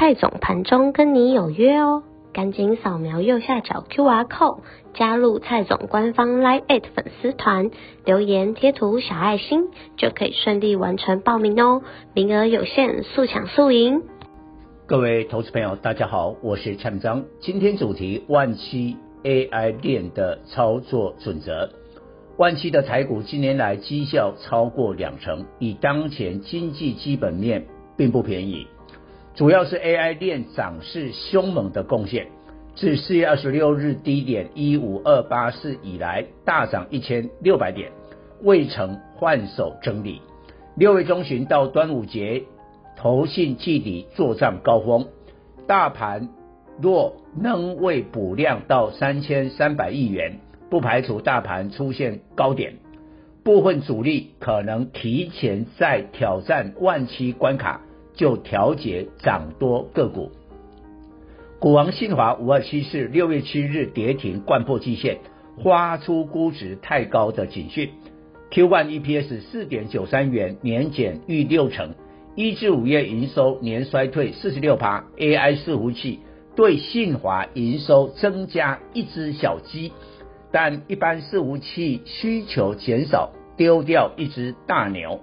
蔡总盘中跟你有约哦，赶紧扫描右下角 QR code 加入蔡总官方 Live 粉丝团，留言贴图小爱心就可以顺利完成报名哦，名额有限，速抢速赢。各位投资朋友，大家好，我是蔡明彰，今天主题万七 AI 链的操作准则。万七的台股今年来绩效超过两成，以当前经济基本面并不便宜。主要是 AI 链涨势凶猛的贡献，自四月二十六日低点一五二八四以来大涨一千六百点，未曾换手整理。六月中旬到端午节，投信季底作战高峰，大盘若能未补量到三千三百亿元，不排除大盘出现高点，部分主力可能提前在挑战万七关卡。就调节涨多个股，股王信华五二七四六月七日跌停掼破季线，发出估值太高的警讯。Q1 EPS 四点九三元，年减逾六成，一至五月营收年衰退四十六趴。AI 伺服器对信华营收增加一只小鸡，但一般伺服器需求减少，丢掉一只大牛。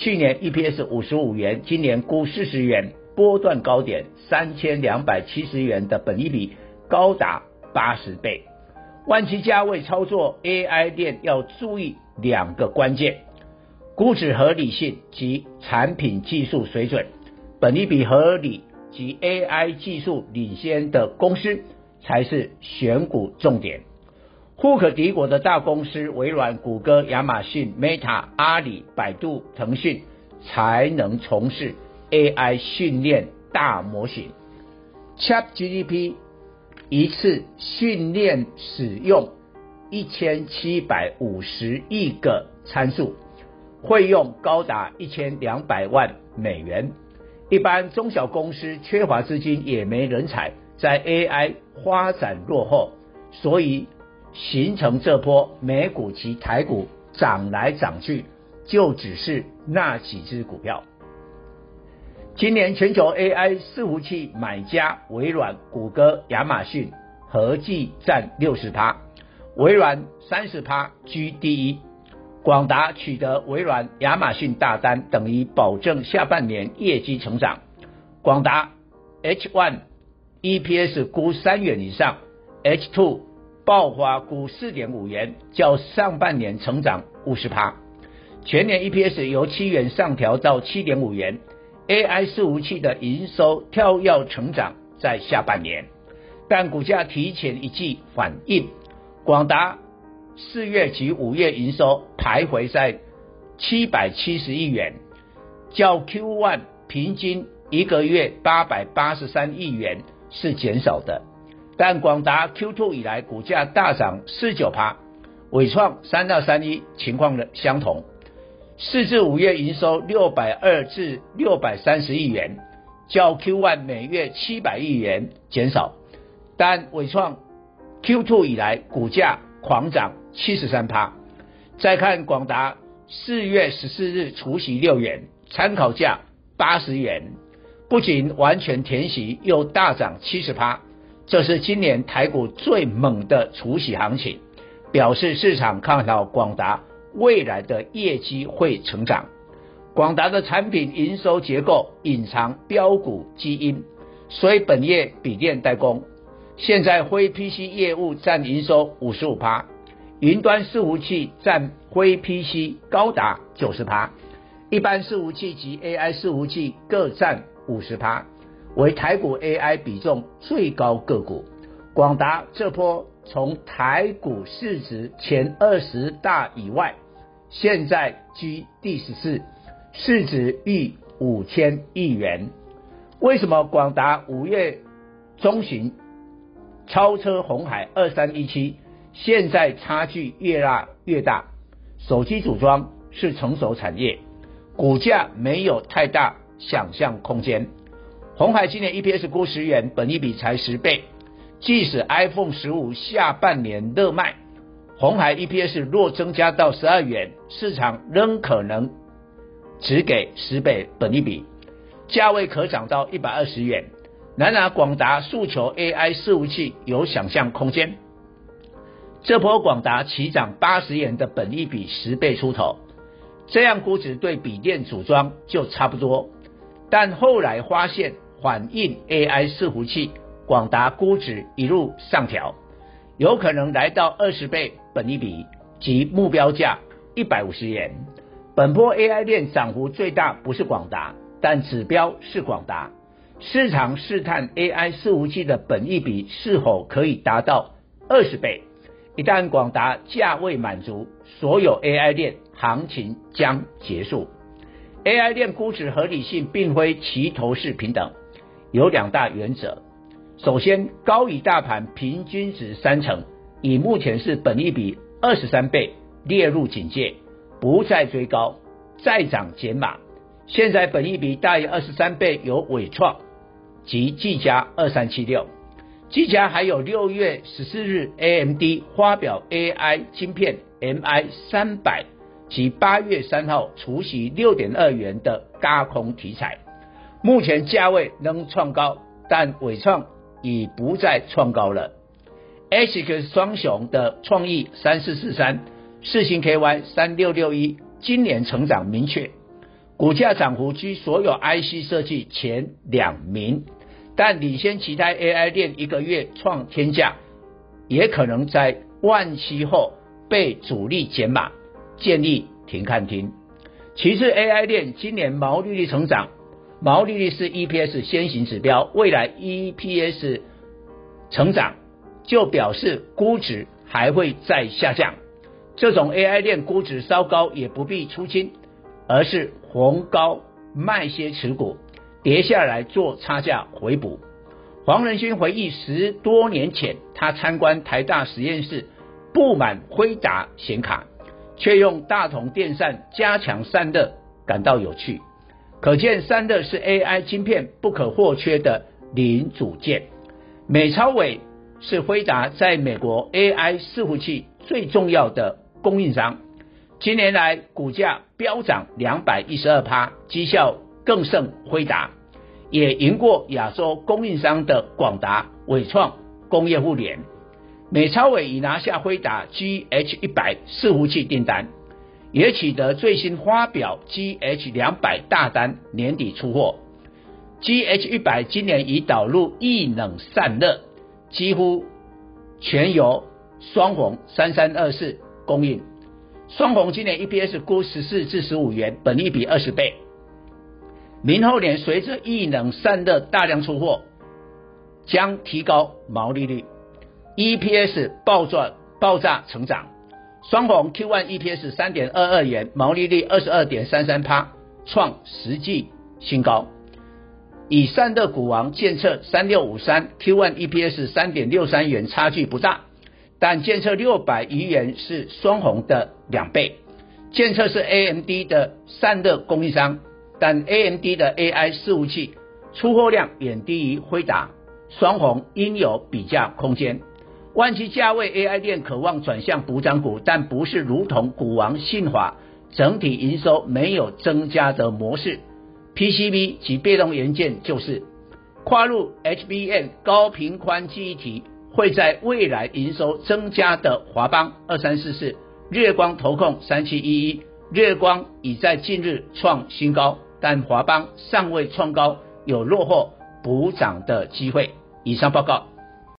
去年 EPS 五十五元，今年估四十元，波段高点三千两百七十元的本益比高达八十倍。万七价位操作 AI 链要注意两个关键：估值合理性及产品技术水准。本益比合理及 AI 技术领先的公司才是选股重点。富可敌国的大公司，微软、谷歌、亚马逊、Meta、阿里、百度、腾讯，才能从事 AI 训练大模型。ChatGPT 一次训练使用一千七百五十亿个参数，费用高达一千两百万美元。一般中小公司缺乏资金，也没人才，在 AI 发展落后，所以。形成这波美股及台股涨来涨去，就只是那几只股票。今年全球 AI 伺服器买家，微软、谷歌、亚马逊合计占六十趴，微软三十趴居第一。广达取得微软、亚马逊大单，等于保证下半年业绩成长。广达 H1 EPS 估三元以上，H2。爆发股四点五元，较上半年成长五十趴，全年 EPS 由七元上调到七点五元。AI 伺服器的营收跳跃成长在下半年，但股价提前一季反应。广达四月及五月营收徘徊在七百七十亿元，较 Q1 平均一个月八百八十三亿元是减少的。但广达 Q2 以来股价大涨四九趴，纬创三到三一情况的相同，四至五月营收六百二至六百三十亿元，较 Q1 每月七百亿元减少，但纬创 Q2 以来股价狂涨七十三趴。再看广达四月十四日除息六元，参考价八十元，不仅完全填息，又大涨七十趴。这是今年台股最猛的除息行情，表示市场看好广达未来的业绩会成长。广达的产品营收结构隐藏标股基因，所以本业笔电代工，现在非 PC 业务占营收五十五趴，云端伺服器占非 PC 高达九十趴，一般伺服器及 AI 伺服器各占五十趴。为台股 AI 比重最高个股，广达这波从台股市值前二十大以外，现在居第十四，市值逾五千亿元。为什么广达五月中旬超车红海二三一七，现在差距越拉越大。手机组装是成熟产业，股价没有太大想象空间。鸿海今年 EPS 估十元，本益比才十倍。即使 iPhone 十五下半年热卖，鸿海 EPS 若增加到十二元，市场仍可能只给十倍本益比，价位可涨到一百二十元。然而广达诉求 AI 伺服器有想象空间，这波广达起涨八十元的本益比十倍出头，这样估值对笔电组装就差不多，但后来发现反映 AI 伺服器。广达估值一路上调，有可能来到二十倍本益比及目标价一百五十元。本波 AI 链涨幅最大不是广达，但指标是广达。市场试探 AI 伺服器的本益比是否可以达到二十倍。一旦广达价位满足，所有 AI 链行情将结束。AI 链估值合理性并非齐头式平等，有两大原则。首先，高于大盘平均值三成，以目前是本益比二十三倍，列入警戒，不再追高，再涨减码。现在本益比大于二十三倍有伟创及技嘉二三七六，技嘉还有六月十四日 AMD 发表 AI 晶片 MI 三百及八月三号除息六点二元的轧空题材，目前价位仍创高，但纬创。已不再创高了。ASIC 双雄的创意三四四三、四星 KY 三六六一，今年成长明确，股价涨幅居所有 IC 设计前两名，但领先其他 AI 链一个月创天价，也可能在万期后被主力减码，建议停看停。其次，AI 链今年毛利率成长。毛利率是 EPS 先行指标，未来 EPS 成长就表示估值还会再下降。这种 AI 链估值稍高也不必出清，而是逢高卖些持股，跌下来做差价回补。黄仁勋回忆十多年前，他参观台大实验室，布满辉达显卡，却用大同电扇加强散热，感到有趣。可见散热是 AI 晶片不可或缺的零组件。美超伟是辉达在美国 AI 伺服器最重要的供应商，今年来股价飙涨两百一十二趴，绩效更胜辉达，也赢过亚洲供应商的广达、伟创、工业互联。美超伟已拿下辉达 GH 一百伺服器订单。也取得最新发表 GH 两百大单，年底出货。GH 一百今年已导入液冷散热，几乎全由双红三三二四供应。双红今年 EPS 估十四至十五元，本益比二十倍。明后年随着液冷散热大量出货，将提高毛利率，EPS 爆赚爆炸成长。双红 Q1 EPS 三点二二元，毛利率二十二点三三趴，创实际新高。以散热股王建测三六五三 Q1 EPS 三点六三元，差距不大，但建测六百余元是双红的两倍。建测是 AMD 的散热供应商，但 AMD 的 AI 伺服器出货量远低于辉达，双红应有比价空间。万七价位 AI 店渴望转向补涨股，但不是如同股王信华整体营收没有增加的模式。PCB 及被动元件就是跨入 HBM 高频宽记忆体会在未来营收增加的华邦二三四四、日月光投控三七一一。日月光已在近日创新高，但华邦尚未创高，有落后补涨的机会。以上报告。